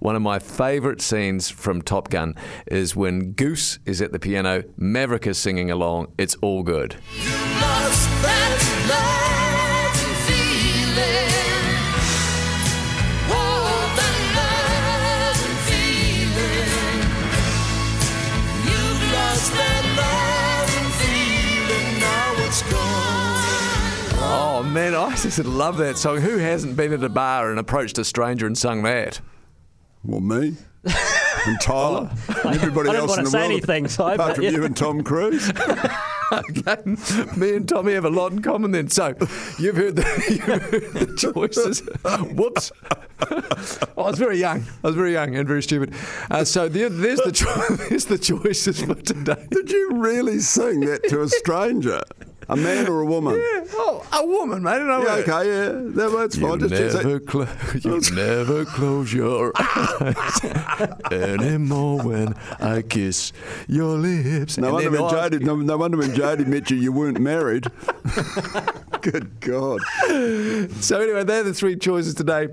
one of my favourite scenes from Top Gun is when Goose is at the piano, Maverick is singing along. It's all good. Oh man, I just love that song. Who hasn't been at a bar and approached a stranger and sung that? Well, me and Tyler, and everybody I else want in to the say world, anything, Si, apart from yeah. you and Tom Cruise. Okay, me and Tommy have a lot in common then. So you've heard the, you've heard the choices. Whoops. I was very young. I was very young and very stupid. Uh, so there, there's the cho- there's the choices for today. Did you really sing that to a stranger, a man or a woman? Oh, a woman, mate. And I Yeah, went, okay, yeah, That, that's You fine. Just, just never, clo- you never close your eyes anymore when I kiss your lips. no And wonder when I- Jodie, no, no wonder when Jodie met you, you weren't married. Good God. So anyway, they're the three choices today.